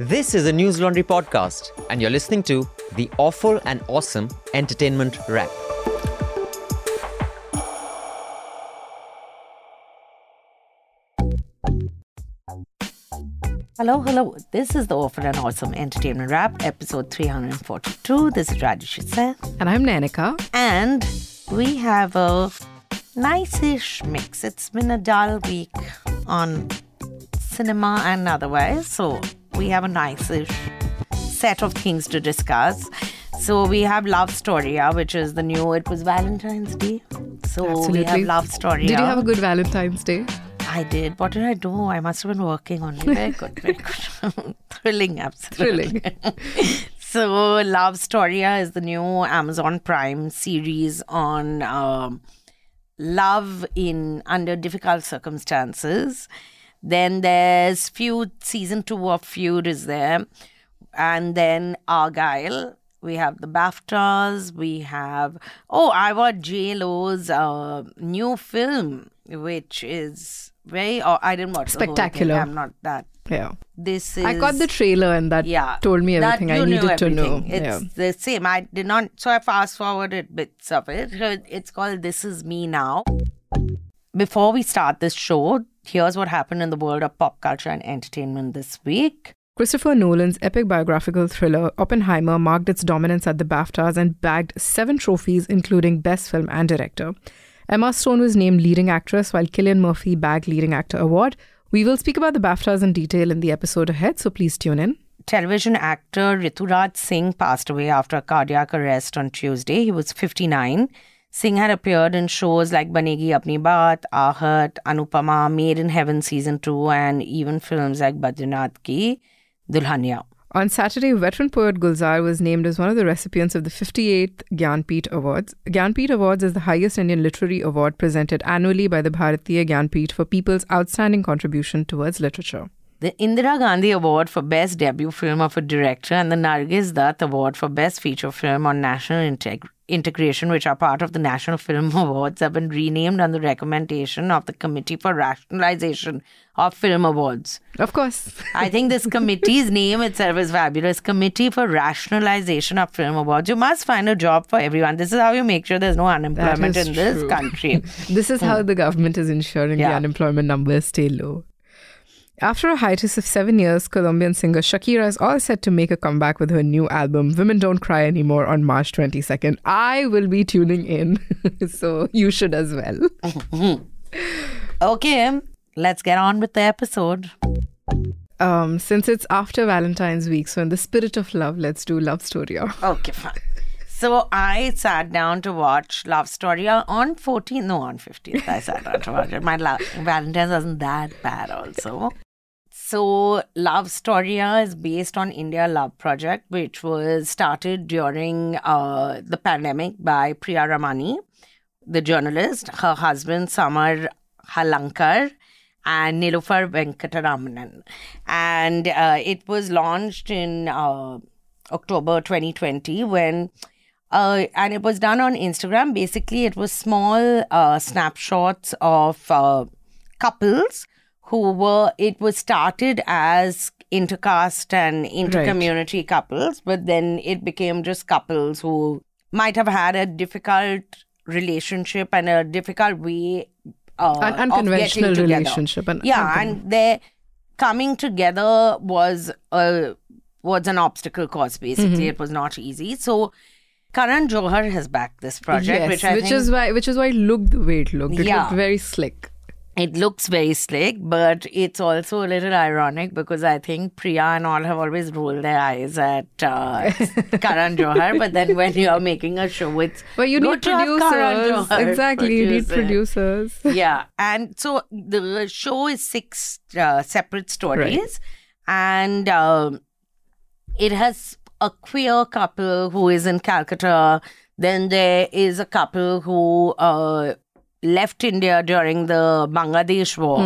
This is a News Laundry podcast, and you're listening to the awful and awesome entertainment wrap. Hello, hello. This is the Awful and Awesome Entertainment Wrap, episode 342. This is Rajyasree Sen. And I'm Nainika. And we have a nice-ish mix. It's been a dull week on cinema and otherwise, so we have a nice-ish set of things to discuss. So we have Love Storiyaan, which is the new. It was Valentine's Day, so we have Absolutely. Love Storiyaan. Did you have a good Valentine's Day? I did. What did I do? I must have been working on it. Very good, very good. Thrilling, absolutely. Thrilling. so, Love Storiyaan is the new Amazon Prime series on um, love in under difficult circumstances. Then there's Feud, season two of Feud is there. And then Argylle. We have the BAFTAs. We have, oh, I watched J Lo's uh, new film, which is very, oh, I didn't watch the whole thing. Spectacular. I'm not that. Yeah. This is. I got the trailer and that yeah, told me everything I needed to know. It's yeah. the same. I did not, so I fast forwarded bits of it. So It's called This Is Me Now. Before we start this show, here's what happened in the world of pop culture and entertainment this week. Christopher Nolan's epic biographical thriller Oppenheimer marked its dominance at the BAFTAs and bagged seven trophies, including Best Film and Director. Emma Stone was named leading actress, while Cillian Murphy bagged leading actor award. We will speak about the BAFTAs in detail in the episode ahead, so please tune in. Television actor Rituraj Singh passed away after a cardiac arrest on Tuesday. He was 59. Singh had appeared in shows like Banegi Apni Baat, Ahat, Anupama, Made in Heaven Season 2, and even films like Badrinath Ki Dulhania. On Saturday, veteran poet Gulzar was named as one of the recipients of the 58th Gyanpith Awards. Gyanpith Awards is the highest Indian literary award presented annually by the Bharatiya Gyanpith for people's outstanding contribution towards literature. The Indira Gandhi Award for Best Debut Film of a Director and the Nargis Dutt Award for Best Feature Film on National Integ- Integration, which are part of the National Film Awards, have been renamed on the recommendation of the Committee for Rationalization of Film Awards. Of course. I think this committee's name itself is fabulous. Committee for Rationalization of Film Awards. You must find a job for everyone. This is how you make sure there's no unemployment in this country. this is how hmm. the government is ensuring the Yeah. unemployment numbers stay low. After a hiatus of seven years, Colombian singer Shakira is all set to make a comeback with her new album, Women Don't Cry Anymore, on March 22nd. I will be tuning in, so you should as well. Okay, let's get on with the episode. Um, since it's after Valentine's week, so in the spirit of love, let's do Love Storiyaan. Okay, fine. So I sat down to watch Love Story on 14th, no, on 15th. I sat down to watch it. My la- Valentine's wasn't that bad, also. So Love Storiyaan is based on India Love Project, which was started during uh, the pandemic by Priya Ramani, the journalist, her husband Samar Halarnkar, and Nilufar Venkataramanan. And uh, it was launched in uh, October 2020 when uh, and it was done on Instagram. Basically, it was small uh, snapshots of uh, couples who were. It was started as intercaste and intercommunity couples, but then it became just couples who might have had a difficult relationship and a difficult way. Uh, An unconventional relationship. An Yeah, uncon- and their coming together was a was an obstacle course. Basically, Mm-hmm. it was not easy. So, Karan Johar has backed this project, yes, which I think is why which is why it looked the way it looked. It Yeah. looked very slick. It looks very slick, but it's also a little ironic because I think Priya and all have always rolled their eyes at uh, Karan Johar. But then when you're making a show, it's But you need to have Karan producers. Exactly, you need producers. yeah and so the show is six uh, separate stories and um, it has a queer couple who is in calcutta then there is a couple who uh, left india during the bangladesh war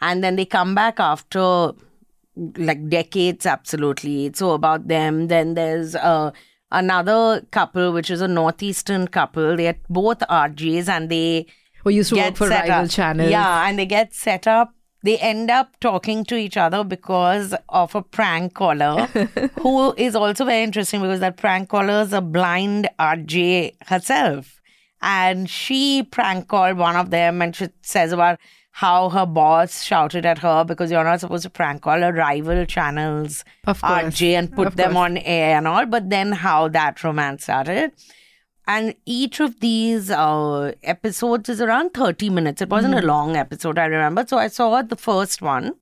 and then they come back after like decades absolutely it's so about them then there's uh, another couple which is a northeastern couple they're both rjs and they used to work for rival up. channels. Yeah, and they get set up they end up talking to each other because of a prank caller who is also very interesting because that prank caller is a blind RJ herself. And she prank called one of them and she says about how her boss shouted at her because you're not supposed to prank call a rival channel's Of course. RJ and put Of them course. on air and all. But then how that romance started. And each of these uh, episodes is around 30 minutes. It wasn't Mm-hmm. a long episode, I remember. So I saw the first one,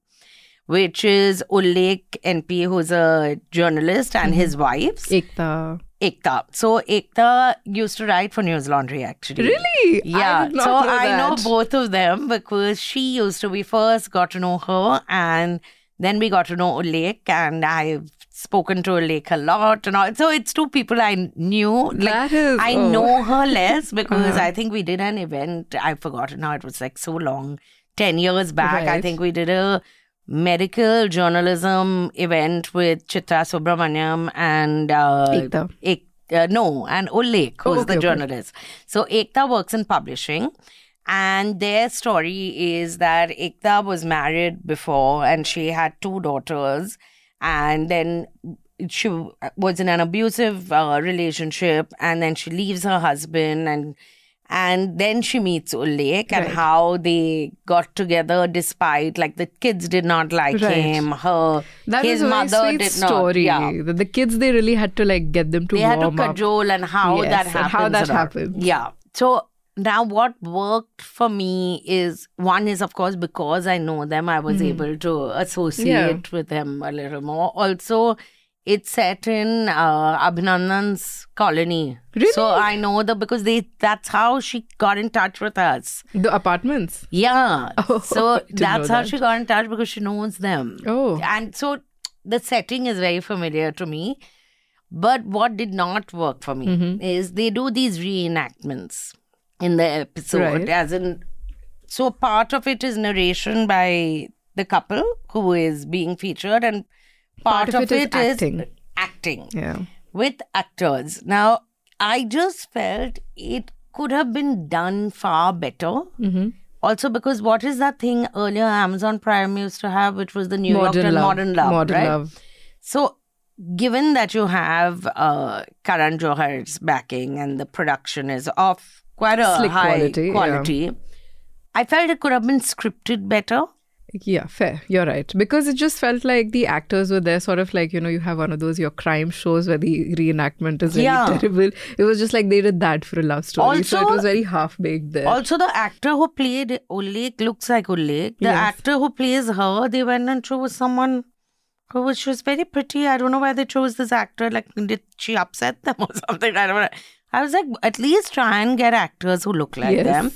which is Ullekh NP, who's a journalist, and his Mm-hmm. wife's Ekta. Ekta. So Ekta used to write for News Laundry, actually. Really? Yeah. I so know I know both of them because she used to, we first got to know her and then we got to know Ullekh and I've spoken to Ullekh a lot and all. So it's two people I knew. That is- I oh. know her less because Uh-huh. I think we did an event. I've forgotten now. It was like so long. 10 years back, I think we did a medical journalism event with Chitra Subramaniam and uh, Ekta. Ek, uh, no, and Ullekh, Oh, who's okay, the okay. journalist. So Ekta works in publishing. And their story is that Ekta was married before and she had two daughters. And then she was in an abusive uh, relationship. And then she leaves her husband and and then she meets Ullekh and how they got together despite like the kids did not like Right. him. Her That his mother did story. not. Yeah The, the kids, they really had to like get them to they had to warm up. and how Yes, that happens. how that happens. Yeah. So now what worked for me is one is of course because I know them, I was mm-hmm. able to associate with them a little more. Also, it's set in uh, Abhinandan's colony. Really? So I know the because they that's how she got in touch with us. The apartments. Yeah. Oh, so that's how that. she got in touch because she knows them. Oh. And so the setting is very familiar to me. But what did not work for me Mm-hmm. is they do these reenactments in the episode, Right. as in, so part of it is narration by the couple who is being featured, and part, of it is acting. acting Yeah. with actors. Now, I just felt it could have been done far better. Mm-hmm. Also, because what is that thing earlier Amazon Prime used to have, which was the New Modern York love. Modern Love, Modern right? love. So, given that you have uh, Karan Johar's backing and the production is of quite a Slick high quality, yeah. quality, I felt it could have been scripted better. Yeah, fair. You're right. Because it just felt like the actors were there, sort of like, you know, you have one of those your crime shows where the reenactment is really Yeah. terrible. It was just like they did that for a love story. so it was very half baked there. Also, the actor who played Ullekh looks like Ullekh. The Yes. actor who plays her, they went and chose someone who was she was very pretty. I don't know why they chose this actor. Like, did she upset them or something? I don't know. I was like, at least try and get actors who look like Yes. them.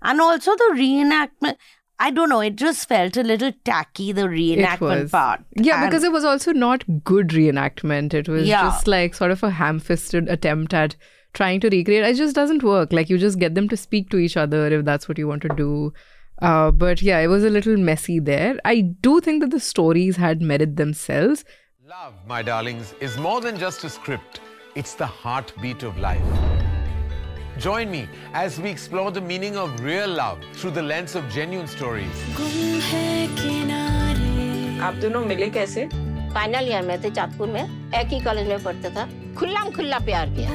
And also the reenactment. I don't know. It just felt a little tacky. The reenactment part. Yeah, And- because it was also not good reenactment. It was Yeah. just like sort of a ham fisted attempt at trying to recreate. It just doesn't work. Like you just get them to speak to each other if that's what you want to do. Uh, but yeah, it was a little messy there. I do think that the stories had merit themselves. Love, my darlings, is more than just a script, it's the heartbeat of life. Join me as we explore the meaning of real love through the lens of genuine stories. आप दोनों मिले कैसे final year में थे चाँदपुर में एक ही college में पढ़ते था खुल्ला खुल्ला प्यार किया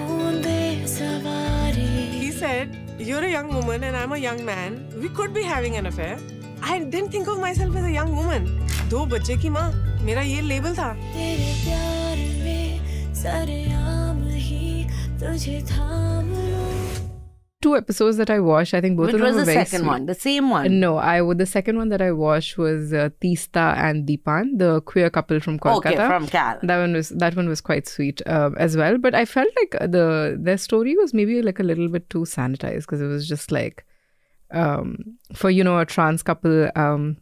He said, You're a young woman and I'm a young man. We could be having an affair. I didn't think of myself as a young woman. दो बच्चे की माँ मेरा ये लेबल था तेरे प्यार में सरेआम ही तुझे थाम लूँ Two episodes that I watched, I think both Which of them was were the second sweet. one? The same one. No, I would. The second one that I watched was uh, Tista and Deepan, the queer couple from Kolkata. Okay, from Cal. That one was that one was quite sweet uh, as well. But I felt like the their story was maybe like a little bit too sanitized because it was just like um, for you know a trans couple um,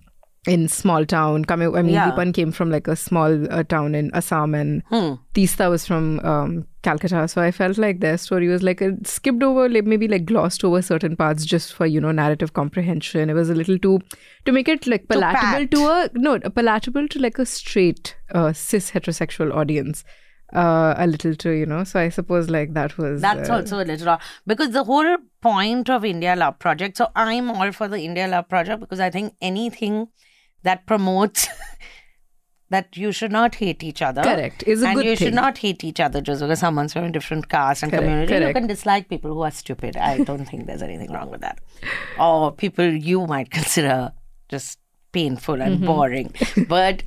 in small town coming. I mean, Yeah. Deepan came from like a small uh, town in Assam, and Hmm. Tista was from um, Calcutta. So I felt like their story was like it skipped over, like maybe like glossed over certain parts just for you know narrative comprehension. It was a little too to make it like palatable to a no palatable to like a straight uh, cis heterosexual audience. Uh, a little too, you know. So I suppose like that was That's uh, also a little odd because the whole point of India Love Project. So I'm all for the India Love Project because I think anything that promotes that you should not hate each other. Correct. Is a and good you thing. should not hate each other just because someone's from a different caste and Correct, community. You can dislike people who are stupid. I don't think there's anything wrong with that. Or people you might consider just painful Mm-hmm. and boring. but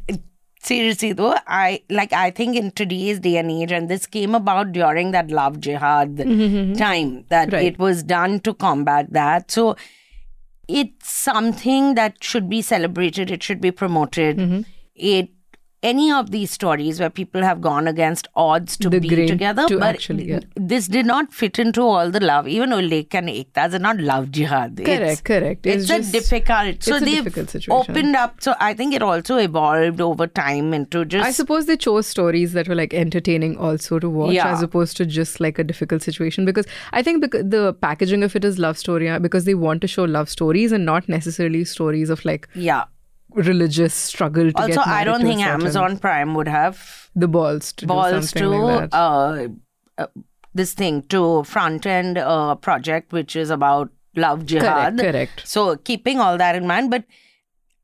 seriously though, I like I think in today's day and age, and this came about during that love jihad time that Mm-hmm. Right. it was done to combat that. So it's something that should be celebrated it should be promoted Mm-hmm. it any of these stories where people have gone against odds to The be together to but actually, yeah. this did not fit into all the love even Ullekh and Ektas are not love jihad Correct, it's, correct. it's, It's a just- difficult so it's a difficult situation. opened up so i think it also evolved over time into just I suppose they chose stories that were like entertaining also to watch Yeah. as opposed to just like a difficult situation because I think because the packaging of it is love story because they want to show love stories and not necessarily stories of like yeah religious struggle to also i don't think amazon prime would have the balls to balls do something to like that. uh, uh, this thing to front end uh, project which is about love jihad. correct, correct. So keeping all that in mind, but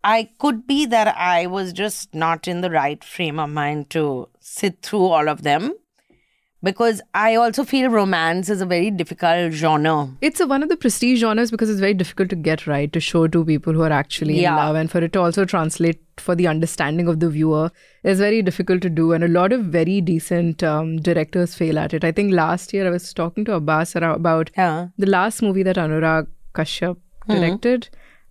I could be that I was just not in the right frame of mind to sit through all of them because I also feel romance is a very difficult genre. It's a, one of the prestige genres because it's very difficult to get right to show to people who are actually Yeah. in love and for it to also translate for the understanding of the viewer is very difficult to do and a lot of very decent um, directors fail at it. I think last year I was talking to Abbas about Yeah. the last movie that Anurag Kashyap Hmm. directed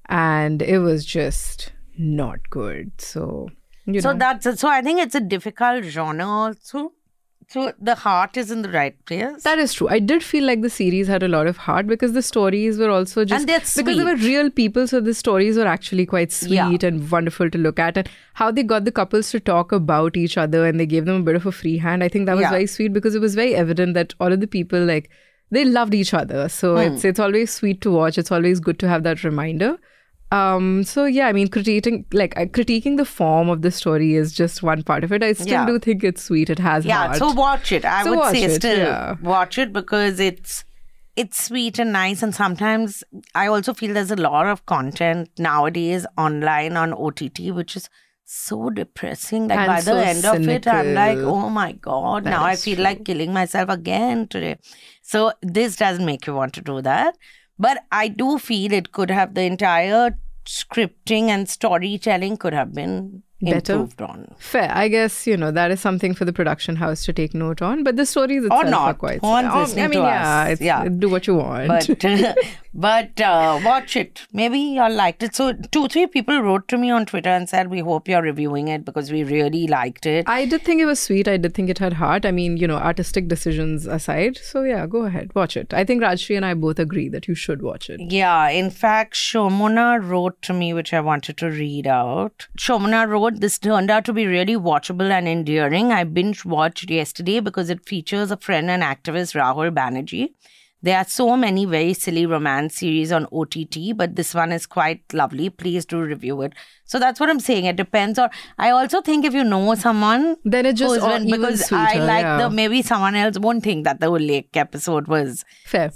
and it was just not good. So you So know that's so I think it's a difficult genre also. So the heart is in the right place. That is true. I did feel like the series had a lot of heart because the stories were also just because they were real people, so the stories were actually quite sweet Yeah. and wonderful to look at. And how they got the couples to talk about each other and they gave them a bit of a free hand. I think that was Yeah. very sweet because it was very evident that all of the people like they loved each other. So Hmm. it's it's always sweet to watch. It's always good to have that reminder. Um, so yeah, I mean, critiquing like uh, critiquing the form of the story is just one part of it. I still Yeah. do think it's sweet. It has yeah heart. so watch it i So would say it, still yeah. watch it because it's it's sweet and nice and sometimes i also feel there's a lot of content nowadays online on ott which is so depressing like And by the so end of it i'm like oh my god That now i feel true. like killing myself again today so this doesn't make you want to do that but i do feel it could have the entire scripting and storytelling could have been Better? improved on Fair. I guess, you know, that is something for the production house to take note on. But the stories itself are not. quite No one's Oh, I mean, to yeah, Yeah. do what you want. but but uh, watch it. Maybe y'all liked it. So two three people wrote to me on Twitter and said we hope you're reviewing it because we really liked it. I did think it was sweet. I did think it had heart. I mean, you know, artistic decisions aside. So yeah, go ahead, watch it. I think Rajyasree and I both agree that you should watch it. Yeah, in fact, Shomona wrote to me, which I wanted to read out. Shomona wrote, This turned out to be really watchable and endearing. I binge watched yesterday because it features a friend and activist, Rahul Banerjee. There are so many very silly romance series on OTT, but this one is quite lovely. Please do review it. So that's what I'm saying. It depends Or I also think if you know someone, Then it just who's all been- even because I like yeah. the maybe someone else won't think that the whole lake episode was Fair.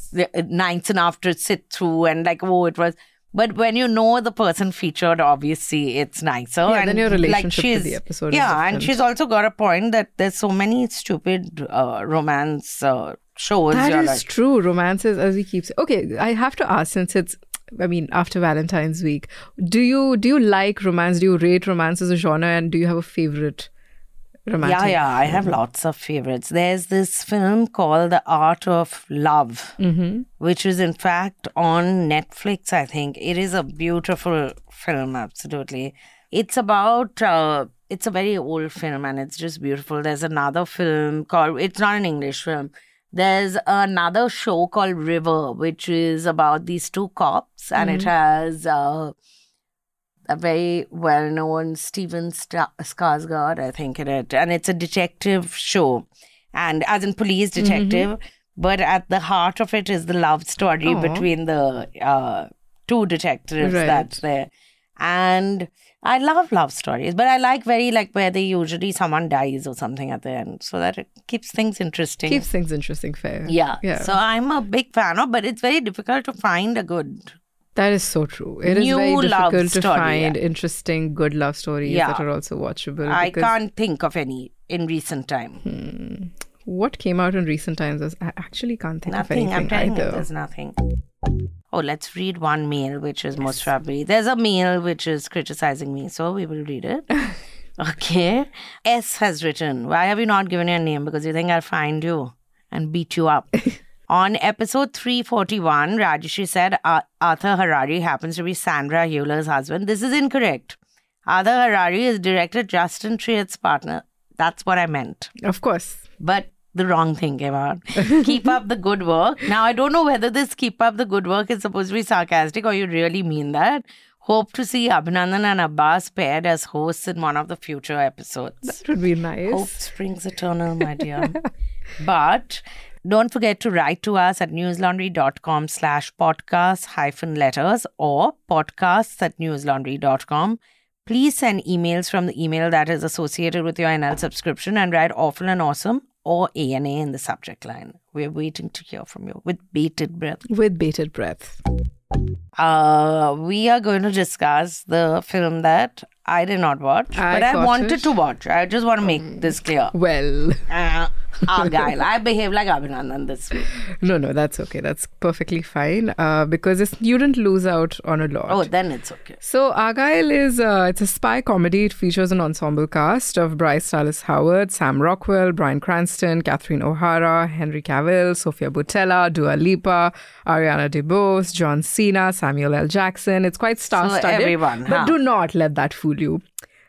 nice enough to sit through and like oh it was but when you know the person featured obviously it's nicer Yeah, and then your like relationship with she's the episode is yeah and she's also got a point that there's so many stupid uh, romance uh, shows That you're is like, true. Romances, as we keep saying. Okay, I have to ask since it's. I mean, after Valentine's week, do you do you like romance? Do you rate romance as a genre, and do you have a favorite romantic? yeah yeah i have lots of favorites there's this film called the art of love Mm-hmm. which is in fact on netflix i think it is a beautiful film absolutely it's about uh, it's a very old film and it's just beautiful there's another film called it's not an english film there's another show called river which is about these two cops and it has uh, a very well-known Steven Sta- Skarsgård, I think in it, and it's a detective show, and as in police detective. But at the heart of it is the love story Aw. between the uh, two detectives Right. that's there, and I love love stories. But I like very like where they usually someone dies or something at the end, so that it keeps things interesting. Keeps things interesting, fair. yeah. Yeah. So I'm a big fan of, but it's very difficult to find a good That is so true. It is New very difficult to story, find yeah. interesting, good love stories Yeah. that are also watchable. I can't think of any in recent time. Hmm. What came out in recent times I actually can't think Nothing. of I'm anything telling you, either. there's nothing. Oh, let's read one mail which is most probably. There's a mail which is criticizing me, so we will read it. okay. S has written, Why have you not given your name? Because you think I'll find you and beat you up. On episode 341, Rajyasree said uh, Arthur Harari happens to be Sandra Hüller's husband. This is incorrect. Arthur Harari is director Justine Triet's partner. That's what I meant Of course. but the wrong thing came out. keep up the good work. Now, I don't know whether this keep up the good work is supposed to be sarcastic or you really mean that. Hope to see Abhinandan and Abbas paired as hosts in one of the future episodes. That would be nice. Hope springs eternal, my dear. but don't forget to write to us at newslaundry.com slash podcast hyphen letters or podcasts at newslaundry.com. Please send emails from the email that is associated with your NL subscription and write awful and awesome or ANA in the subject line. We're waiting to hear from you with bated breath. With bated breath. Uh, we are going to discuss the film that I did not watch, I but I wanted it. to watch. I just want to make this clear. Well, Uh, Argylle. I behave like Abhinandan this week. no, no, that's okay. That's perfectly fine uh, because you didn't lose out on a lot. Oh, then it's okay. So Argylle is uh, it's a spy comedy. It features an ensemble cast of Bryce Dallas Howard, Sam Rockwell, Bryan Cranston, Catherine O'Hara, Henry Cavill, Sofia Boutella, Dua Lipa, Ariana DeBose, John Cena, Samuel L. Jackson. It's quite star-studded. everyone, but huh? do not let that fool you.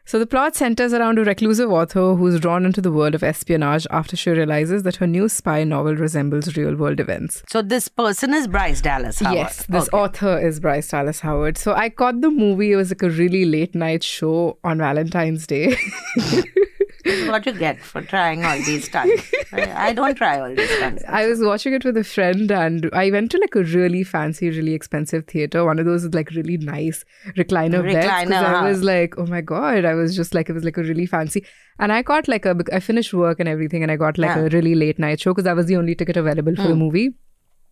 So the plot centers around a reclusive author who's drawn into the world of espionage after she realizes that her new spy novel resembles real-world events. So this person is Bryce Dallas Howard. Yes, this Okay. author is Bryce Dallas Howard. So I caught the movie. It was like a really late night show on Valentine's Day. This is what you get for trying all these stunts. I don't try all these stunts. I was watching it with a friend and I went to like a really fancy, really expensive theater, one of those with like really nice recliner, beds. Recliner, huh? I was like, oh my God, I was just like, it was like a really fancy. And I got like a, I finished work and everything and I got like Yeah. a really late night show because that was the only ticket available for the hmm. movie.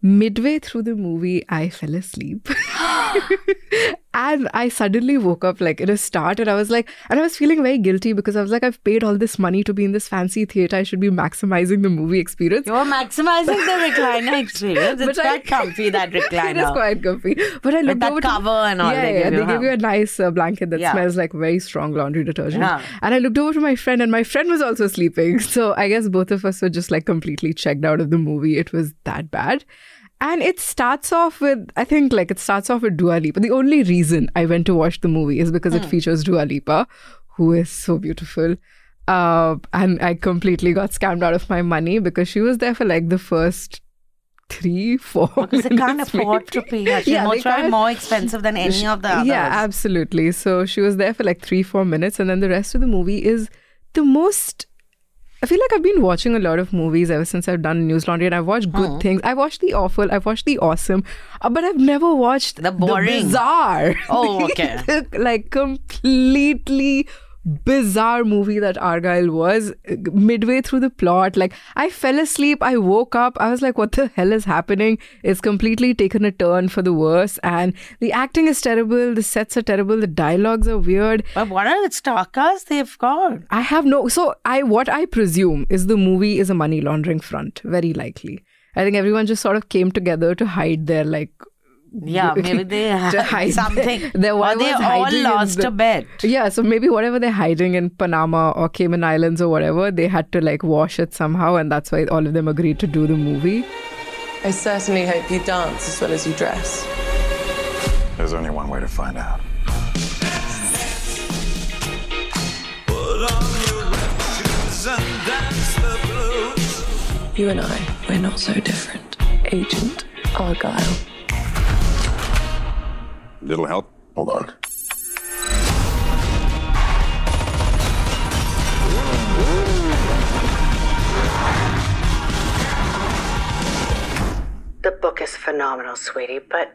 Midway through the movie, I fell asleep. and I suddenly woke up like in a start and I was like, and I was feeling very guilty because I was like, I've paid all this money to be in this fancy theater. I should be maximizing the movie experience. You're maximizing the recliner experience. It's But I- quite comfy, that recliner. it is quite comfy. But I looked over to- cover and all Yeah, they yeah, give you, they give you a nice uh, blanket that Yeah. smells like very strong laundry detergent. Yeah. And I looked over to my friend, and my friend was also sleeping. So I guess both of us were just like completely checked out of the movie. It was that bad. And it starts off with, I think, like it starts off with Dua Lipa. The only reason I went to watch the movie is because Hmm. it features Dua Lipa, who is so beautiful. Uh, and I completely got scammed out of my money because she was there for like the first three, four. Because they can't minutes, afford maybe. to pay her. She's Yeah, most more expensive than any of the others. yeah, absolutely. So she was there for like three, four minutes, and then the rest of the movie is the most. I feel like I've been watching a lot of movies ever since I've done News Laundry, and I've watched good things. I've watched the awful, I've watched the awesome, uh, but I've never watched The boring. bizarre. Oh, okay. The, like completely bizarre movie that Argylle was midway through the plot like I fell asleep I woke up I was like what the hell is happening? It's completely taken a turn for the worse and the acting is terrible the sets are terrible the dialogues are weird. But what are the cast they've got? I have no so I what I presume is the movie is a money laundering front very likely. I think everyone just sort of came together to hide their like Yeah, maybe they to had hide something. their or they all lost the- a bet. Yeah, so maybe whatever they're hiding in Panama or Cayman Islands or whatever, they had to like wash it somehow, and that's why all of them agreed to do the movie. I certainly hope you dance as well as you dress. There's only one way to find out. You and I, we're not so different. Agent Argylle. Little help? Hold on. The book is phenomenal, sweetie, but.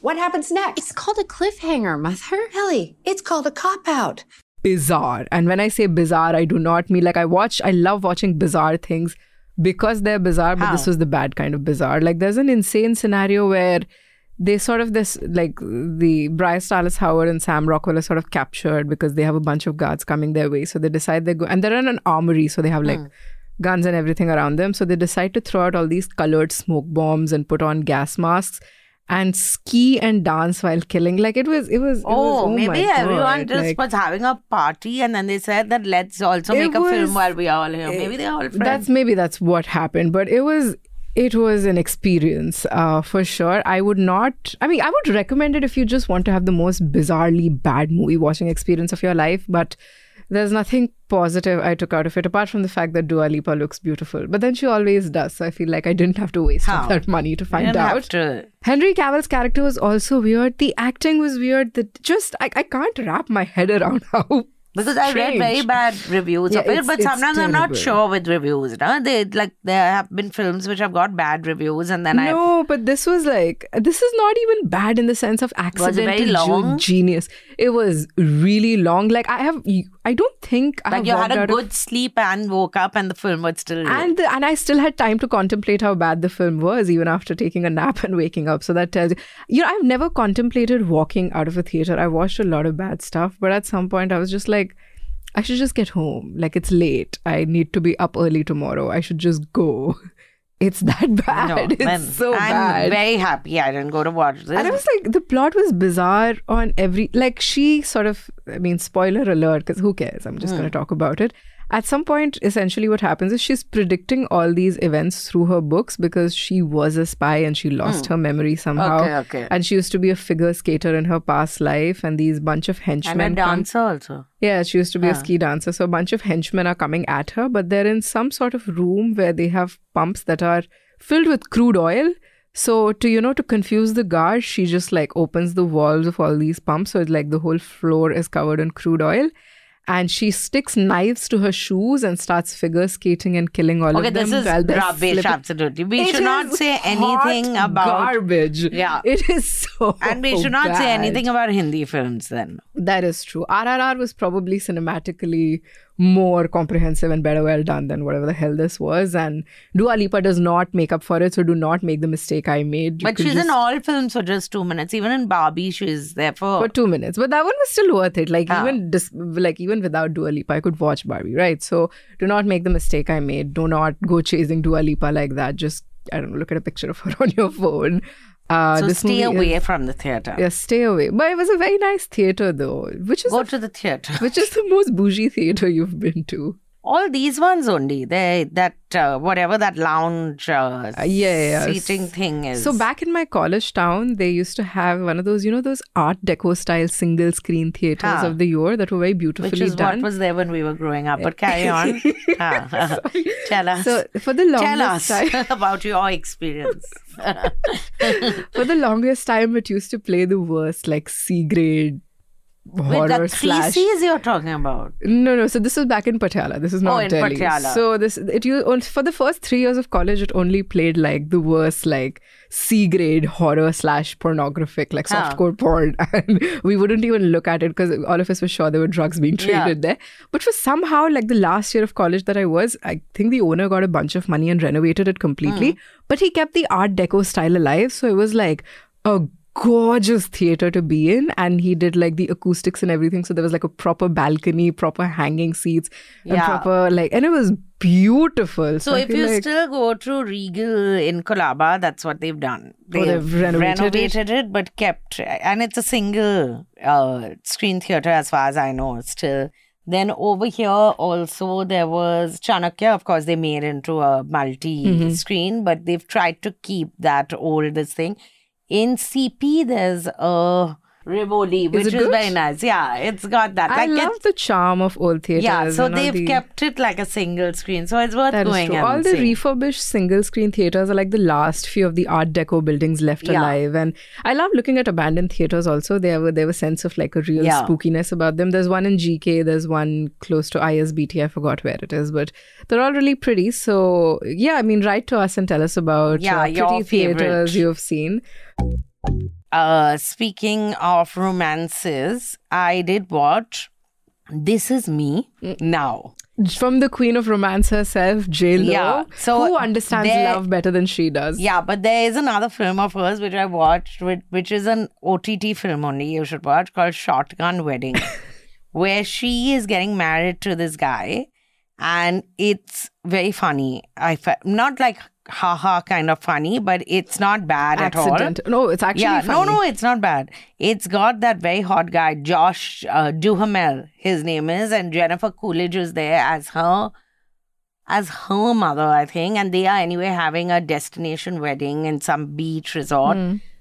What happens next? It's called a cliffhanger, mother. Ellie, it's called a cop out. Bizarre. And when I say bizarre, I do not mean like I watch, I love watching bizarre things because they're bizarre, but this was the bad kind of bizarre. Like there's an insane scenario where they sort of this like the Bryce Dallas Howard and Sam Rockwell are sort of captured because they have a bunch of guards coming their way. So they decide they go and they're in an armory, so they have like hmm. guns and everything around them. So they decide to throw out all these colored smoke bombs and put on gas masks and ski and dance while killing. Like it was, it was. It Oh, oh was, my maybe God, everyone just like- was having a party and then they said that let's also make a film while we are all here. Maybe they're all eh, friends. That's maybe that's what happened, but it was it was an experience uh, for sure. I would not. I mean, I would recommend it if you just want to have the most bizarrely bad movie watching experience of your life. But there's nothing positive I took out of it apart from the fact that Dua Lipa looks beautiful. But then she always does. So I feel like I didn't have to waste all How? that money to find out. to- Henry Cavill's character was also weird. The acting was weird. The just I, I can't wrap my head around how Because I read very bad reviews Yeah, of it, but sometimes I'm not sure with reviews. No? They like there have been films which have got bad reviews, and then I no, but this was like this is not even bad in the sense of accidental very ge- long? genius. It was really long. Like I have, I don't think I like have you had a out of- good sleep and woke up, and the film was still. and the, and I still had time to contemplate how bad the film was, even after taking a nap and waking up. So that tells you, you know, I've never contemplated walking out of a theater. I watched a lot of bad stuff, but at some point I was just like, I should just get home. Like it's late. I need to be up early tomorrow. I should just go. It's that bad. no, it's then so I'm bad. very happy I didn't go to watch this. And I was like, the plot was bizarre on every. Like, she sort of. I mean, spoiler alert, because who cares? I'm just hmm. going to talk about it. At some point, essentially, what happens is she's predicting all these events through her books because she was a spy and she lost Hmm. her memory somehow. Okay, okay. And she used to be a figure skater in her past life, and these bunch of henchmen. and a come- dancer also. yeah, she used to be a ski dancer. So a bunch of henchmen are coming at her, but they're in some sort of room where they have pumps that are filled with crude oil. So to you know to confuse the guards, she just like opens the walls of all these pumps, so it's like the whole floor is covered in crude oil. And she sticks knives to her shoes and starts figure skating and killing all Okay, of them. Okay, this is rubbish. slipping. Absolutely, we It should not say anything about garbage. Yeah. it is so. and we should not say anything about Hindi films then. That is true. RRR was probably cinematically more comprehensive and better well done than whatever the hell this was. And Dua Lipa does not make up for it, so do not make the mistake I made. You But she's just- in all films for just two minutes. Even in Barbie, she's there for. for two minutes. But that one was still worth it. Like Ah. even dis- like even without Dua Lipa, I could watch Barbie, right? So do not make the mistake I made. Do not go chasing Dua Lipa like that. Just I don't know, look at a picture of her on your phone. Uh, so stay away is- from the theater. Yeah, stay away. But it was a very nice theater though, which is Go the to the theater. which is the most bougie theater you've been to. All these ones only. They that uh, whatever that lounge uh, Uh, yeah, yeah, yeah. seating thing is. So back in my college town, they used to have one of those, you know, those Art Deco style single screen theaters Ah. of the year that were very beautifully which is done. what was there when we were growing up. But carry on. Tell us. so for the Tell longest us time, about your experience. for the longest time, it used to play the worst, like C grade Wait, horror that three slash. C's you're talking about. No, no. So this was back in Patiala. This is not Oh, in Delhi. Patiala. So this it you for the first three years of college, it only played like the worst, like C grade horror slash pornographic, like Huh. softcore porn, and we wouldn't even look at it because all of us were sure there were drugs being Yeah. traded there. But for somehow, like the last year of college that I was, I think the owner got a bunch of money and renovated it completely. Hmm. But he kept the Art Deco style alive, so it was like a gorgeous theater to be in and he did like the acoustics and everything so there was like a proper balcony proper hanging seats and Yeah. proper like and it was beautiful So I if you like- still go to Regal in Colaba, that's what they've done. Oh, they've renovated it? it, but kept, and it's a single uh, screen theater as far as I know. Still, then over here also there was Chanakya. Of course, they made into a multi-screen, but they've tried to keep that old this thing. In CP, there's a Rivoli, which is, good? very nice. Yeah, it's got that. I Like love the charm of old theaters yeah, so they've the- kept it like a single screen, so it's worth that is going and All the seeing. refurbished single screen theaters are like the last few of the Art Deco buildings left Yeah. alive. And I love looking at abandoned theaters also. They have, a, they have a sense of like a real Yeah. spookiness about them. There's one in GK, there's one close to ISBT. I forgot where it is, but they're all really pretty. So, yeah, I mean, write to us and tell us about Yeah, uh, your pretty theaters you've seen. Uh, speaking of romances, I did watch This Is Me now. From the queen of romance herself, J Lo. Yeah, so who understands there- love better than she does? Yeah, but there is another film of hers which I watched, which, which is an OTT film only you should watch called Shotgun Wedding, where she is getting married to this guy, and it's very funny. I fe- not like haha kind of funny, but it's not bad Accident. at all. No, it's actually yeah, no, funny. no, it's not bad. It's got that very hot guy, Josh uh, Duhamel, his name is, and Jennifer Coolidge is there as her as her mother, I think. And they are anyway having a destination wedding in some beach resort.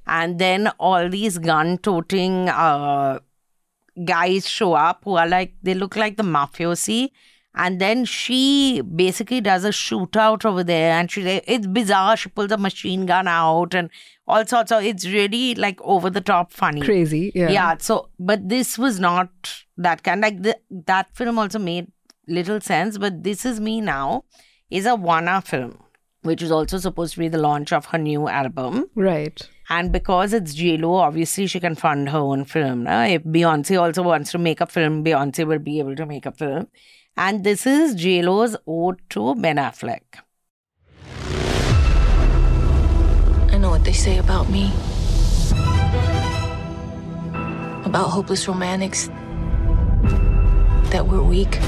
And then all these gun toting uh, guys show up who are like, they look like the mafiosi. And then she basically does a shootout over there, and she it's bizarre. She pulls a machine gun out and all sorts of. It's really like over the top funny, Crazy, yeah. yeah. So, but this was not that kind. Like the, that film also made little sense. But this is me now is a one-hour film, which is also supposed to be the launch of her new album. Right. And because it's JLo, obviously she can fund her own film. na? If Beyonce also wants to make a film, Beyonce will be able to make a film. And this is JLo's ode to Ben Affleck. I know what they say about me. About hopeless romantics. That we're weak.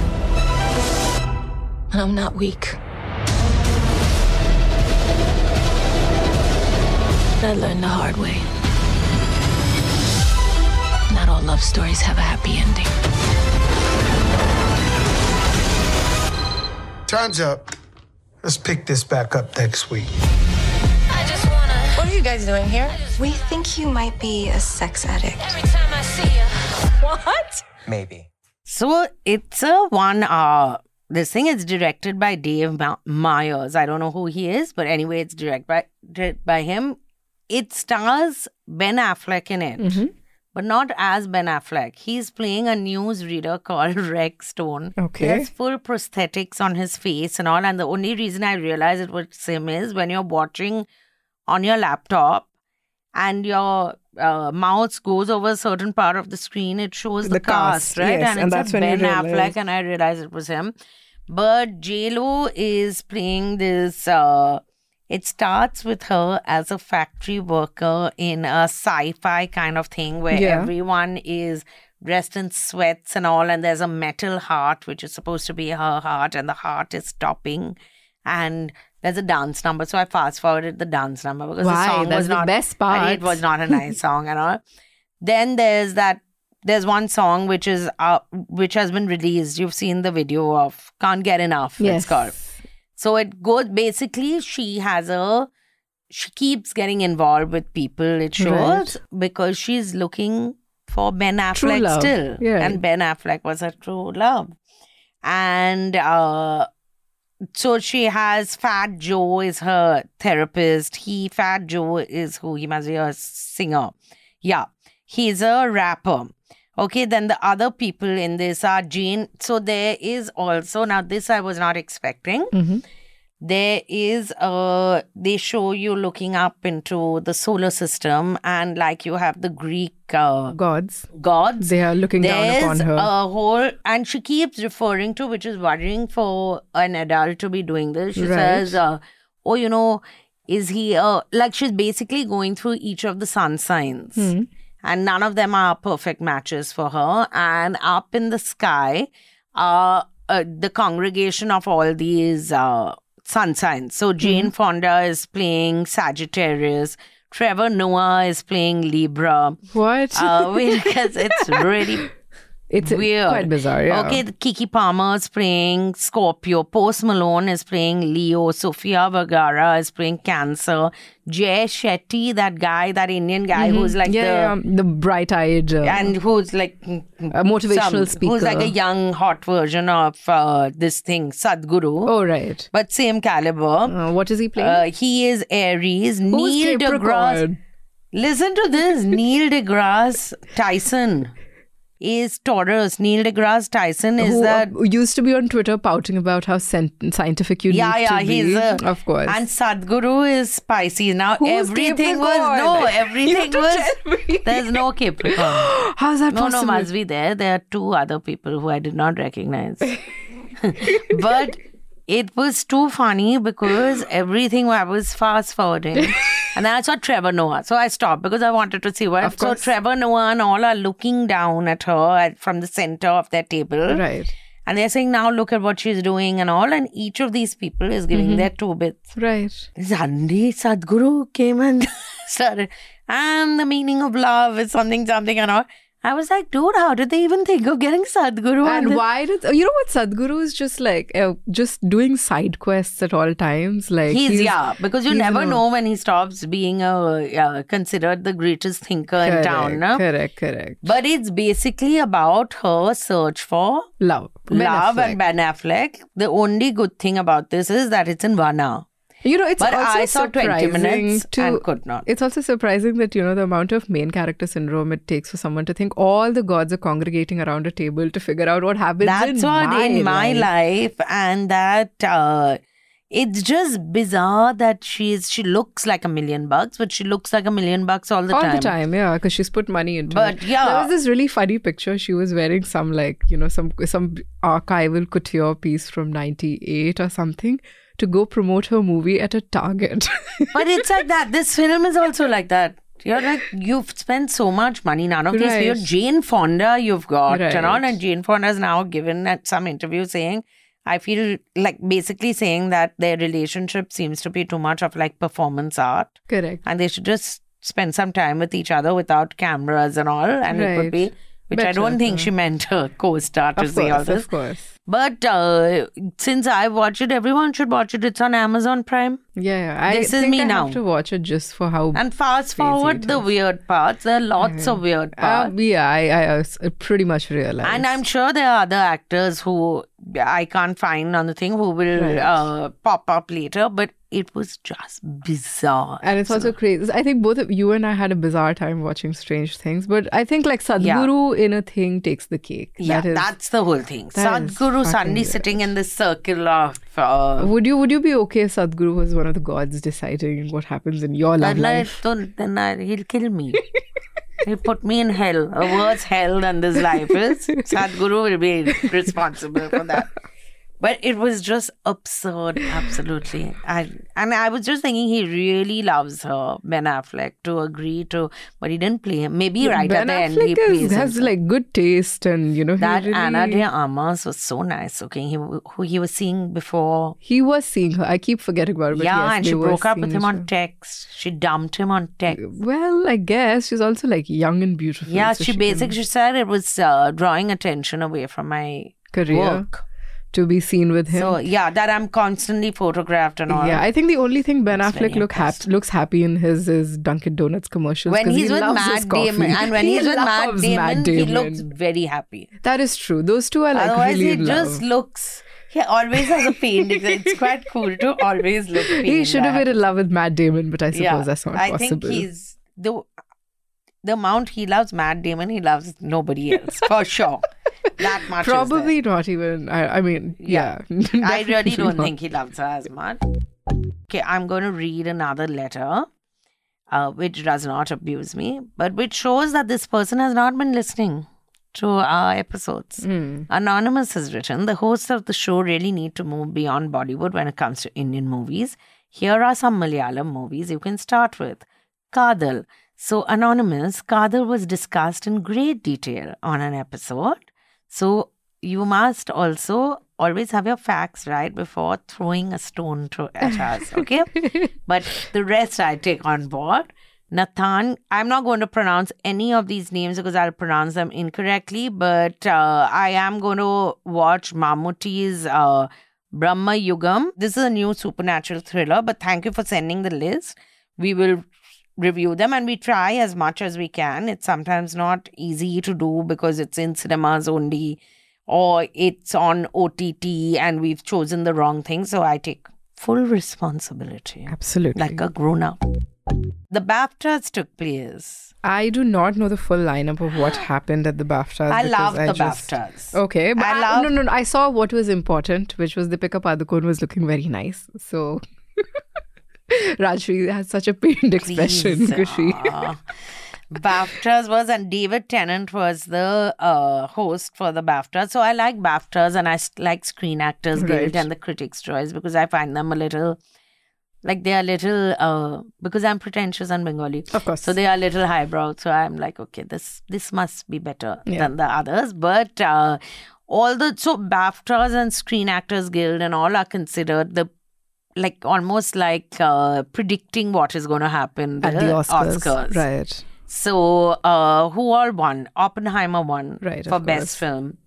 And I'm not weak. I learned the hard way. Not all love stories have a happy ending. Time's up. Let's pick this back up next week. What are you guys doing here? We think you might be a sex addict. What? Maybe. So it's a one hour. This thing is directed by Dave Meyers. I don't know who he is, but anyway, it's directed by, directed by him. It stars Ben Affleck in it, mm-hmm. But not as Ben Affleck. He's playing a newsreader called Rex Stone. Okay. He has full prosthetics on his face and all. And the only reason I realize it was him is when you're watching on your laptop and your uh, mouse goes over a certain part of the screen, it shows the, The cast, cast, right? yes, and, and it's that's when Ben. Affleck, and I realized it was him. But JLo is playing this. Uh, it starts with her as a factory worker in a sci-fi kind of thing where Yeah. everyone is dressed in sweats and all, and there's a metal heart which is supposed to be her heart, and the heart is stopping, and there's a dance number. So I fast forwarded the dance number because Why? the song That's was the not best and It was not a nice song and all. Then there's that. There's one song which is uh, which has been released. You've seen the video of "Can't Get Enough." Yes. It's called. So it goes basically. She has a. She keeps getting involved with people. It shows Right. because she's looking for Ben Affleck still, Yeah. and Ben Affleck was her true love, and uh, so she has Fat Joe is her therapist. He Fat Joe is who he must be a singer. Yeah, he's a rapper. Okay, then the other people in this are Jane. So there is also now this I was not expecting. There is a they show you looking up into the solar system and like you have the Greek uh, Gods. gods. They are looking down upon her. a whole, and she keeps referring to, which is worrying for an adult to be doing this. She Right. says, uh, "Oh, you know, is he uh, like she's basically going through each of the sun signs, Hmm. And none of them are perfect matches for her. And up in the sky, are uh, the congregation of all these uh, sun signs. So Jane Fonda is playing Sagittarius." Trevor Noah is playing Libra. What? Uh, because it's really it's weird. quite bizarre, yeah. Okay, Keke Palmer is playing Scorpio. Post Malone is playing Leo. Sofia Vergara is playing Cancer. Jay Shetty, that guy, that Indian guy Mhm. who's like yeah, the yeah, the bright-eyed uh, and who's like a motivational some- Who's like a young, hot version of uh, this thing, Sadhguru. Oh, right. But same caliber. Uh, what is he playing? Uh, he is Aries. Neil deGrasse. Listen to this. Neil deGrasse Tyson is Taurus. Neil deGrasse Tyson is who that. uh, used to be on Twitter pouting about how scient- scientific you yeah, need yeah, to he's be. a, of course. And Sadhguru is Pisces. Now Who's everything was no, everything was. There's no Capricorn. How's that no, possible? no, must be there. There are two other people who I did not recognize. but it was too funny because everything I was fast forwarding. and then I saw Trevor Noah. So I stopped because I wanted to see what. Of so. Trevor Noah and all are looking down at her at, from the center of their table. Right. And they're saying, now look at what she's doing and all. And each of these people is giving Mhm. their two bits. Right. Suddenly, Sadhguru came and started, and the meaning of love is something, something, and all. I was like, dude, how did they even think of getting Sadhguru? And why did you know what Sadhguru is just like uh, just doing side quests at all times? Like He's, yeah, because you never a- know when he stops being a uh, considered the greatest thinker in town. no? correct, correct. But it's basically about her search for Love, Ben love Affleck. and Ben Affleck. The only good thing about this is that it's in one hour. You know, it's but also I saw 20 surprising minutes to, and could not. It's also surprising that, you know, the amount of main character syndrome it takes for someone to think all the gods are congregating around a table to figure out what happens That's in what my in my life. and that uh, it's just bizarre that she's she looks like a million bucks, but she looks like a million bucks all the all time. All the time, yeah, because she's put money into But, it. yeah. there was this really funny picture. She was wearing some like you know some some archival couture piece from '98 or something to go promote her movie at a Target. But it's like that. This film is also like that. You're like you've spent so much money. None of these. Right. You're Jane Fonda. You've got and all, Right. and Jane Fonda has now given at some interview saying, I feel like basically saying that their relationship seems to be too much of like performance art, Correct. and they should just spend some time with each other without cameras and all, and it would be. Which I don't think yeah. she meant her co-star to Of say all course, this. of course. But uh, since I watched it, everyone should watch it. It's on Amazon Prime. Yeah, yeah. I This is me I now. have to watch it just for how. And fast forward the weird parts. There are lots of weird parts. Um, yeah, I, I, pretty much realized. and I'm sure there are other actors who I can't find on the thing who will Right. uh, pop up later, but it was just bizarre. And it's also crazy. I think both of you and I had a bizarre time watching Strange Things, but I think like Sadhguru in a thing takes the cake. Yeah, That is- that's the whole thing. Sadhguru suddenly weird. sitting in the circle of. Uh, Would you would you be okay if Sadhguru was one of the gods deciding what happens in your love life? don't, then I, he'll kill me. he'll put me in hell. A worse hell than this life is. Sadhguru will be responsible for that. But it was just absurd, absolutely. I and I was just thinking he really loves her, Ben Affleck, to agree to, but he didn't play him. Maybe right ben at the end he Affleck plays has himself. like good taste, and you know That really, Ana de Armas was so nice looking. He who he was seeing before. He was seeing her. I keep forgetting about it. But yeah, yes, and she broke up with him on text. She dumped him on text. Well, I guess she's also like young and beautiful. Yeah, so she can- basically she said it was uh, drawing attention away from my career work. To be seen with him. So yeah, that I'm constantly photographed and all. Yeah, I think the only thing Ben That's Affleck look hap- looks happy in his is Dunkin' Donuts commercials. when he's he with loves Matt. Damon, and when He he's with Matt Damon, Matt he looks very happy. That is true. Those two are like Otherwise, really he in just love. looks. He always has a pain. It's quite cool to always look. He should have been in love with Matt Damon, but I suppose Yeah, that's not I possible. think he's the the amount he loves Matt Damon, he loves nobody else for sure. That much. Probably not even. I, I mean, yeah. I really don't not. think he loves her as much. Okay, I'm going to read another letter, uh, which does not abuse me, but which shows that this person has not been listening to our episodes. Hmm. Anonymous has written The hosts of the show really need to move beyond Bollywood when it comes to Indian movies. Here are some Malayalam movies you can start with Kadal. So, Anonymous, Kadal was discussed in great detail on an episode. So, you must also always have your facts right before throwing a stone to at us, okay? but the rest I take on board. Nathan, I'm not going to pronounce any of these names because I'll pronounce them incorrectly, but uh, I am going to watch Mammootty's uh, Bramayugam. This is a new supernatural thriller, but thank you for sending the list. We will review them and we try as much as we can. It's sometimes not easy to do because it's in cinemas only or it's on OTT and we've chosen the wrong thing. So I take full responsibility. Absolutely. Like a grown up. The BAFTAs took place. I do not know the full lineup of what happened at the BAFTAs. I love the just- BAFTAs. Okay, but I I love- no, no, no. I saw what was important, which was the Deepika Padukone was looking very nice. So Rajyasree has such a pained expression she. ah. BAFTAs was, and David Tennant was the uh, host for the BAFTAs. So I like BAFTAs and I like Screen Actors Guild Right. and the Critics' Choice because I find them a little, like they are little, uh, because I'm pretentious and Bengali. Of course. So they are a little highbrow. So I'm like, okay, this this must be better Yeah. than the others. But uh, all the so BAFTAs and Screen Actors Guild and all are considered the like almost like uh, predicting what is going to happen At the Oscars. Right. so, uh, who all won? Oppenheimer won Right, for Best. Film.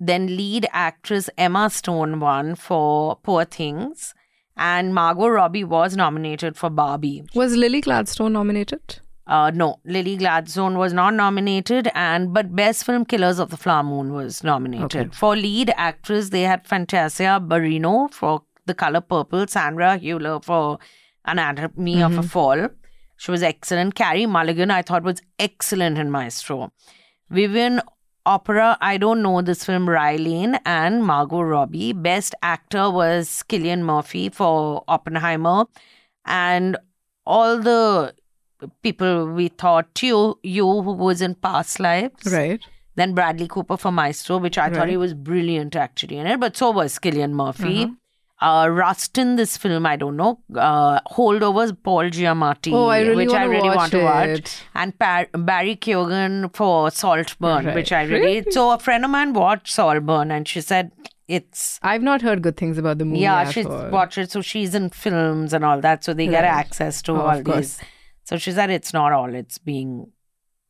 Then lead actress Emma Stone won for Poor Things. And Margot Robbie was nominated for Barbie. Was Lily Gladstone nominated? Uh, no, Lily Gladstone was not nominated, and but Best Film Killers of the Flower Moon was nominated. Okay. For lead actress, they had Fantasia Barrino for The Color Purple, Sandra Hüller for Anatomy of a Fall. She was excellent. Carey Mulligan, I thought, was excellent in Maestro. Vivian Oparah, I don't know this film, Rye Lane and Margot Robbie. Best actor was Cillian Murphy for Oppenheimer. And all the people we thought, you, you who was in past lives. Right. Then Bradley Cooper for Maestro, which I thought he was brilliant actually in it, but so was Cillian Murphy. Uh-huh. Uh, Rustin this film, I don't know. Uh, Holdovers, Paul Giamatti, Oh, I really which I really want to watch, it. and Par- Barry Keoghan for Saltburn, Right. which I really. So a friend of mine watched Saltburn, and she said it's I've not heard good things about the movie. yeah, she's all. watched it, so she's in films and all that, so they get access to Oh, all these. So she said it's not all it's being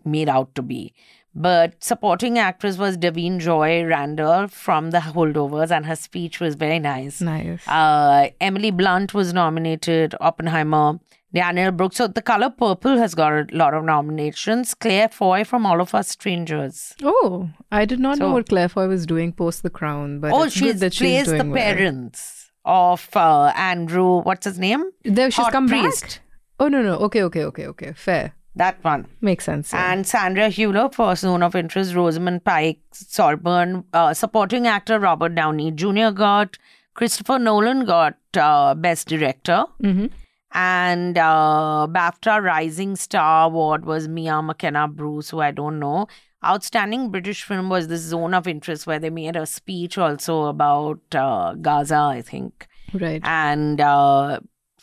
made out to be. But supporting actress was Da'Vine Joy Randolph from The Holdovers, and her speech was very nice. Nice. Uh, Emily Blunt was nominated, Oppenheimer, Danielle Brooks. So The Color Purple has got a lot of nominations. Claire Foy from All of Us Strangers. Oh, I did not know what Claire Foy was doing post The Crown, but oh, she that she's plays the well. parents of uh, Andrew, what's his name? There, she's Hot come Priest. back. Oh no, no. Okay, okay, okay, okay. Fair. That one. Makes sense. yeah. And Sandra Hüller for Zone of Interest, Rosamund Pike, Saltburn, uh, supporting actor Robert Downey Jr. got, Christopher Nolan got uh, Best Director. Mhm. And uh, BAFTA Rising Star Award was Mia McKenna Bruce, who I don't know. Outstanding British film was this Zone of Interest, where they made a speech also about uh, Gaza, I think. Right. And uh,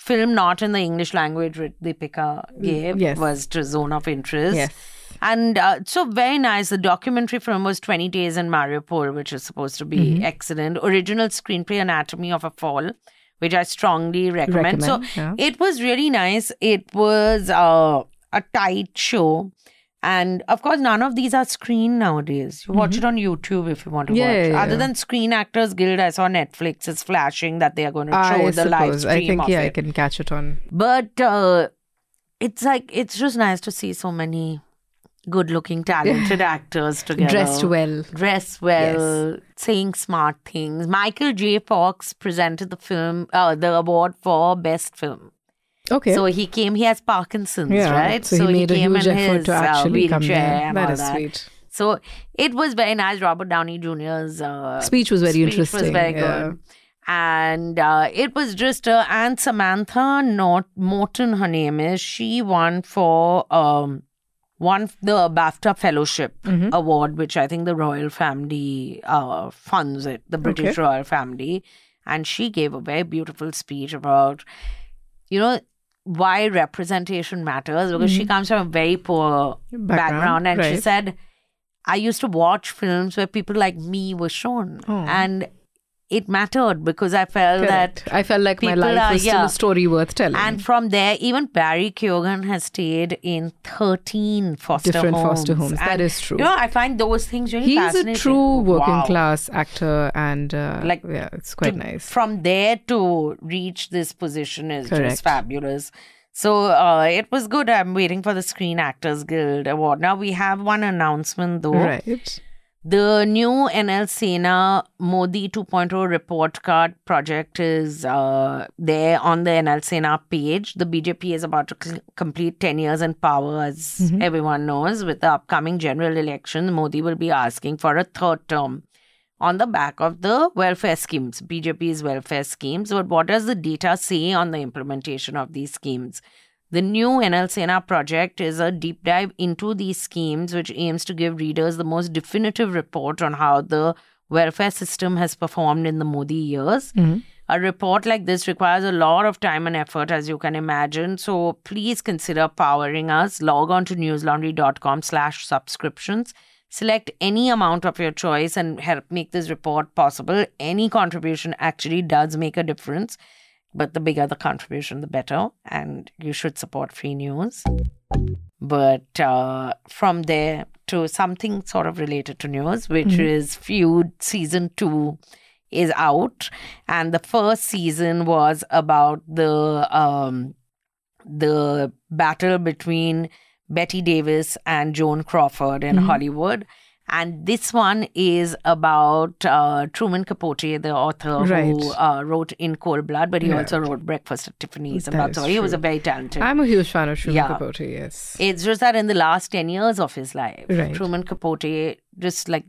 film not in the English language, which Deepika gave, Yes. was to Zone of Interest. Yes. And uh, so very nice. The documentary film was 20 Days in Mariupol, which is supposed to be Mhm. excellent. Original screenplay Anatomy of a Fall, which I strongly recommend. so yeah. it was really nice. It was uh, a tight show. And of course, none of these are screen nowadays. You watch it on YouTube if you want to Mm-hmm. Yeah, watch. yeah, Other yeah. than Screen Actors Guild, I saw Netflix is flashing that they are going to show I the live stream I think yeah, I can catch it on. But uh, it's like it's just nice to see so many good-looking, talented actors together, Dressed well. dressed well, saying smart things. Michael J. Fox presented the film, uh, the award for best film. Okay. So he came. He has Parkinson's, Yeah, right? so he made a came huge in effort his, to uh, actually come wheelchair there. and That sweet. So it was very nice. Robert Downey Jr.'s uh, Speech was very speech was interesting, very yeah. good. And uh, it was just, uh, and Samantha Not Morton, her name is, she won for um, won the BAFTA Fellowship Mhm. Award, which I think the royal family uh, funds it, the British Okay. royal family. And she gave a very beautiful speech about, you know, why representation matters because she Mhm. comes from a very poor Background, background, and she said i used to watch films where people like me were shown Oh. and it mattered because i felt Correct. that I felt like my life are- was still yeah. a story worth telling. and from there even barry keoghan has stayed in 13 foster Different homes foster homes. That And, is true. you know i find those things really He's a true working Wow. class actor, and uh, Like, yeah, it's quite to- nice. From there to reach this position is Correct. just fabulous. So uh, it was good. I'm waiting for the Screen Actors Guild Award. Now we have one announcement though. Right. The new NL Sena Modi 2.0 report card project is uh, there on the NL Sena page. The BJP is about to cl- complete 10 years in power, as Mhm. everyone knows. With the upcoming general election, Modi will be asking for a third term on the back of the welfare schemes, BJP's welfare schemes. But what does the data say on the implementation of these schemes? The new NL Sena project is a deep dive into these schemes, which aims to give readers the most definitive report on how the welfare system has performed in the Modi years. Mm-hmm. A report like this requires a lot of time and effort, as you can imagine. So please consider powering us. Log on to newslaundry.com slash subscriptions. Select any amount of your choice and help make this report possible. Any contribution actually does make a difference, but the bigger the contribution, the better. And you should support free news. But uh, from there to something sort of related to news, which Mhm. is Feud season two is out, and the first season was about the um, the battle between Bette Davis and Joan Crawford in Mhm. Hollywood. And this one is about uh, Truman Capote, the author Right. who uh, wrote In Cold Blood, but he Yeah. also wrote Breakfast at Tiffany's and That lots. He was a very talented. I'm a huge fan of Truman Yeah. Capote, yes. It's just that in the last 10 years of his life, Right. Truman Capote just like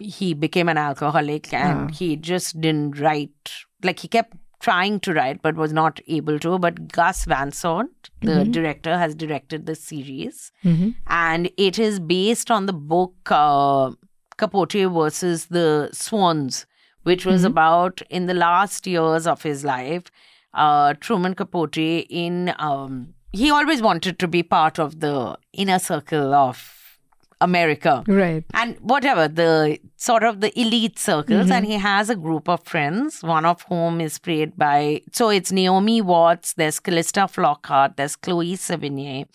he became an alcoholic and Ah. he just didn't write. Like he kept trying to write but was not able to. But Gus Van Sant, the Mhm. director, has directed this series. Mhm. And it is based on the book uh, Capote versus the Swans, which was Mhm. about in the last years of his life. Uh, Truman Capote in um, he always wanted to be part of the inner circle of America. Right. And whatever, the sort of the elite circles, Mhm. and he has a group of friends, one of whom is played by, so it's Naomi Watts, there's Calista Flockhart, there's Chloe Sevigny,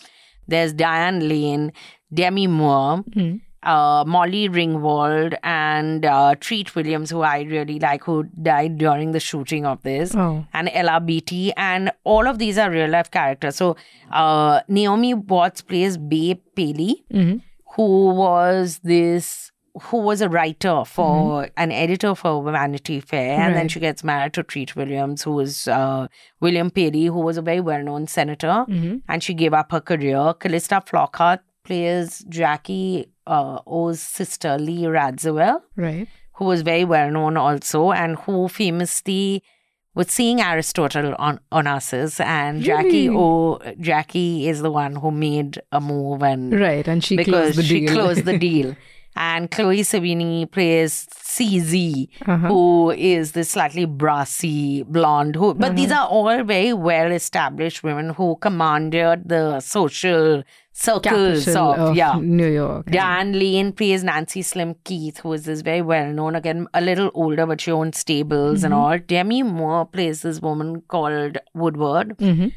there's Diane Lane, Demi Moore, Mhm. uh, Molly Ringwald, and uh, Treat Williams, who I really like, who died during the shooting of this Oh. and Ella Beatty, and all of these are real life characters. So uh, Naomi Watts plays Babe Paley, Mhm. Who was this who was a writer for an editor for Vanity Fair, and then Mm-hmm. She gets married to Treat Williams, who was uh, William Paley, who was a very well known senator, Mhm. and she gave up her career. Calista Flockhart plays Jackie uh, O's sister, Lee Radziwill Right. who was very well known also and who famously was seeing Aristotle on Onassis and Jackie Really? O Jackie is the one who made a move and Right, and she because closed the she closed the deal. And Chloe Sevigny plays CZ, Uh-huh. who is this slightly brassy blonde. Who, but these Uh-huh. are all very well established women who commanded the social circles Capital of, of yeah. New York. Diane Lane plays Nancy Slim Keith, who is this very well known, again, a little older, but she owns stables and Mhm. all. Demi Moore plays this woman called Woodward, Mhm.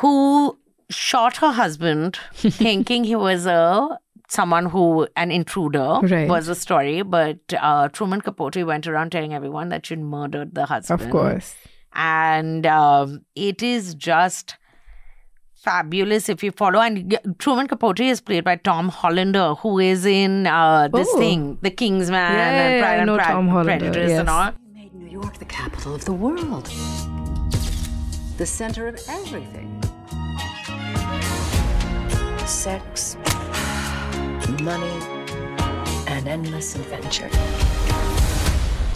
who shot her husband thinking he was a someone who an intruder Right. was the story but uh, truman capote went around telling everyone that she'd murdered the husband Of course. and um, it is just fabulous if you follow. And Truman Capote is played by Tom Hollander, who is in uh, this Oh. thing, The Kingsman Yeah, and yeah, Pride I and know Pra- Tom Hollander, Prejudice and yes. all. New York the capital of the world. The center of everything. Sex, money, and endless adventure.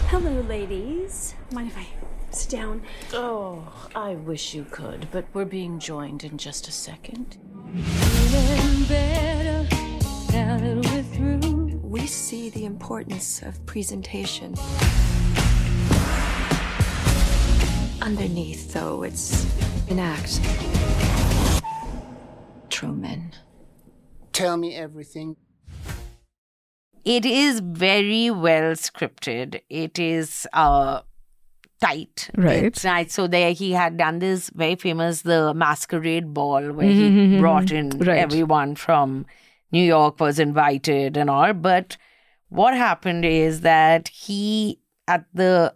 Hello, ladies. Mind if I sit down? Oh, I wish you could, but we're being joined in just a second. We see the importance of presentation. Underneath, though, it's an act. Truman. Tell me everything. It is very well scripted. It is uh, tight. Right. It's nice. So there he had done this very famous the masquerade ball where Mhm, he mhm, brought in Right. everyone from New York was invited and all. But what happened is that he at the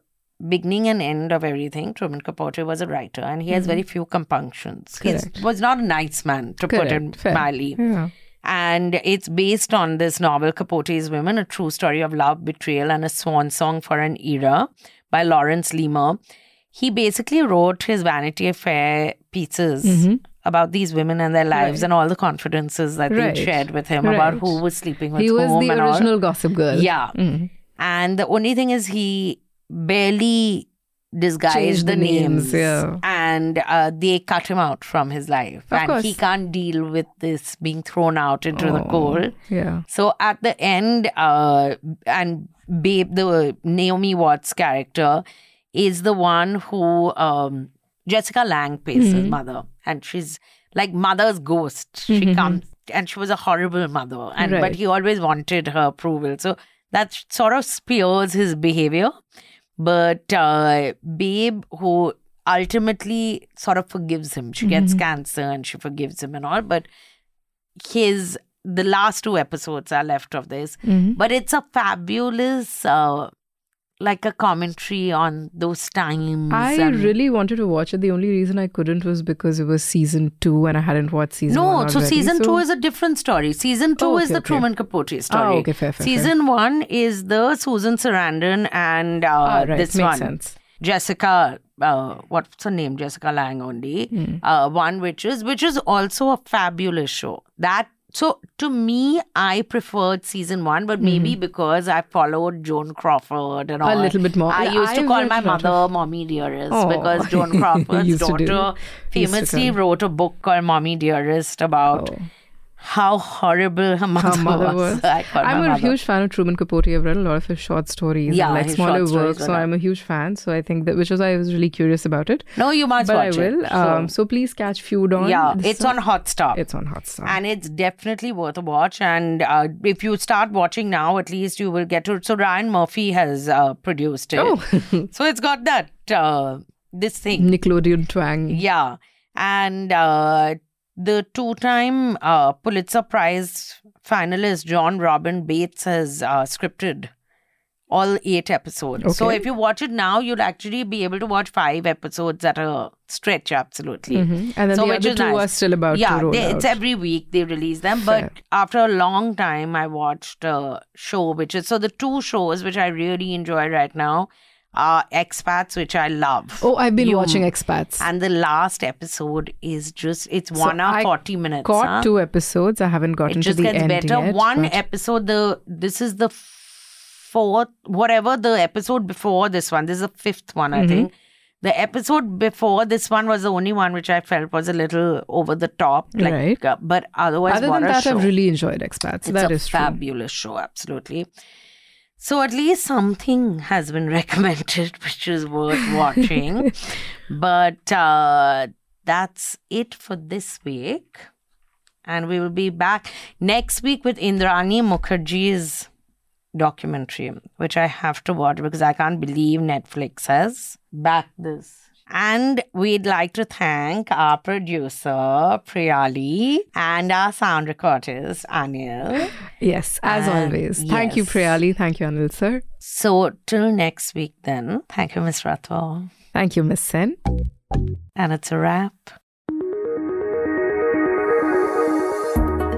beginning and end of everything, Truman Capote was a writer and he has Mhm. very few compunctions. He was not a nice man, to put Correct. it mildly Yeah. And it's based on this novel Capote's Women, a true story of love, betrayal, and a swan song for an era by Lawrence Leamer. He basically wrote his Vanity Fair pieces Mhm. about these women and their lives Right. and all the confidences that Right. they shared with him about who was sleeping with He was whom the and all. original Gossip Girl. Yeah. Mhm. And the only thing is he barely disguised the, the names, names, yeah. and uh, they cut him out from his life, Of and course. he can't deal with this being thrown out into the Oh, cold. Yeah. So at the end, uh, and Babe, the Naomi Watts character, is the one who um, Jessica Lange plays his Mhm. mother, and she's like mother's ghost. She Mhm. comes, and she was a horrible mother, and but he always wanted her approval. So that sort of spears his behavior. But uh, Babe, who ultimately sort of forgives him, she gets Mhm. cancer and she forgives him and all, but his the last two episodes are left of this Mhm. but it's a fabulous uh, like a commentary on those times I really wanted to watch it. The only reason I couldn't was because it was season two and I hadn't watched season no one. so season so- two is a different story season two Oh, is the okay. truman capote story Ah, okay, fair, fair, fair. season one is the susan sarandon and uh, Ah, right, this makes one sense. jessica uh, what's her name jessica lange only Hmm. uh, one which is which is also a fabulous show that so to me i preferred season one but maybe mm-hmm. because i followed joan crawford and all. A little bit more. i used to I've call my mother of- mommy dearest Oh, because joan crawford's to daughter famously wrote a book called mommy dearest about oh. How horrible her mother, Her mother was. was. I'm a mother. huge fan of Truman Capote. I've read a lot of his short stories, Yeah, and like smaller works. So. I'm a huge fan. So I think that, which is why I was really curious about it. No, you must but watch I will. it. Um, so please catch Feud on. Yeah, it's is- on Hotstar. It's on Hotstar. and it's definitely worth a watch. And uh, if you start watching now, at least you will get to. So Ryan Murphy has uh, produced it. Oh. so it's got that uh, this thing. Nickelodeon twang. Yeah, and the two-time uh, Pulitzer Prize finalist Jon Robin Baitz has uh, scripted all eight episodes. So if you watch it now, you'll actually be able to watch five episodes at a stretch. Absolutely. Mhm. And then so the other two nice. are still about to yeah, they- it's every week they release them. But after a long time, I watched a show which is so the two shows which I really enjoy right now are Expats, which I love. Oh, I've been You- watching Expats. And the last episode is just it's So one hour I forty minutes. Caught huh? two episodes. I haven't gotten It just to the gets end better. yet. one but- episode. The this is the fourth, whatever the episode before this one. This is the fifth one, I Mhm. think. The episode before this one was the only one which I felt was a little over the top. Like, Right. uh, but otherwise, Other than that, show. I've really enjoyed Expats. It's That a is true. fabulous show, absolutely. So at least something has been recommended, which is worth watching. but uh, that's it for this week, and we will be back next week with Indrani Mukerjea's documentary, which I have to watch because I can't believe Netflix has backed this. And we'd like to thank our producer, Priyali, and our sound recordist, Anil. Yes, as And always. Thank you. Priyali. Thank you, Anil sir. So, till next week, then. Thank you, Miss Ratwal. Thank you, Miss Sen. And it's a wrap.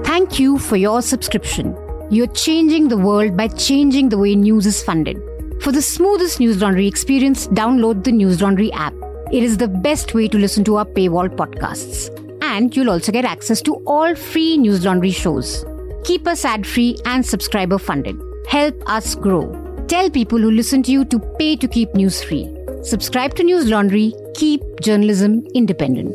Thank you for your subscription. You're changing the world by changing the way news is funded. For the smoothest News Laundry experience, download the News Laundry app. It is the best way to listen to our paywall podcasts. And you'll also get access to all free News Laundry shows. Keep us ad free and subscriber funded. Help us grow. Tell people who listen to you to pay to keep news free. Subscribe to News Laundry. Keep journalism independent.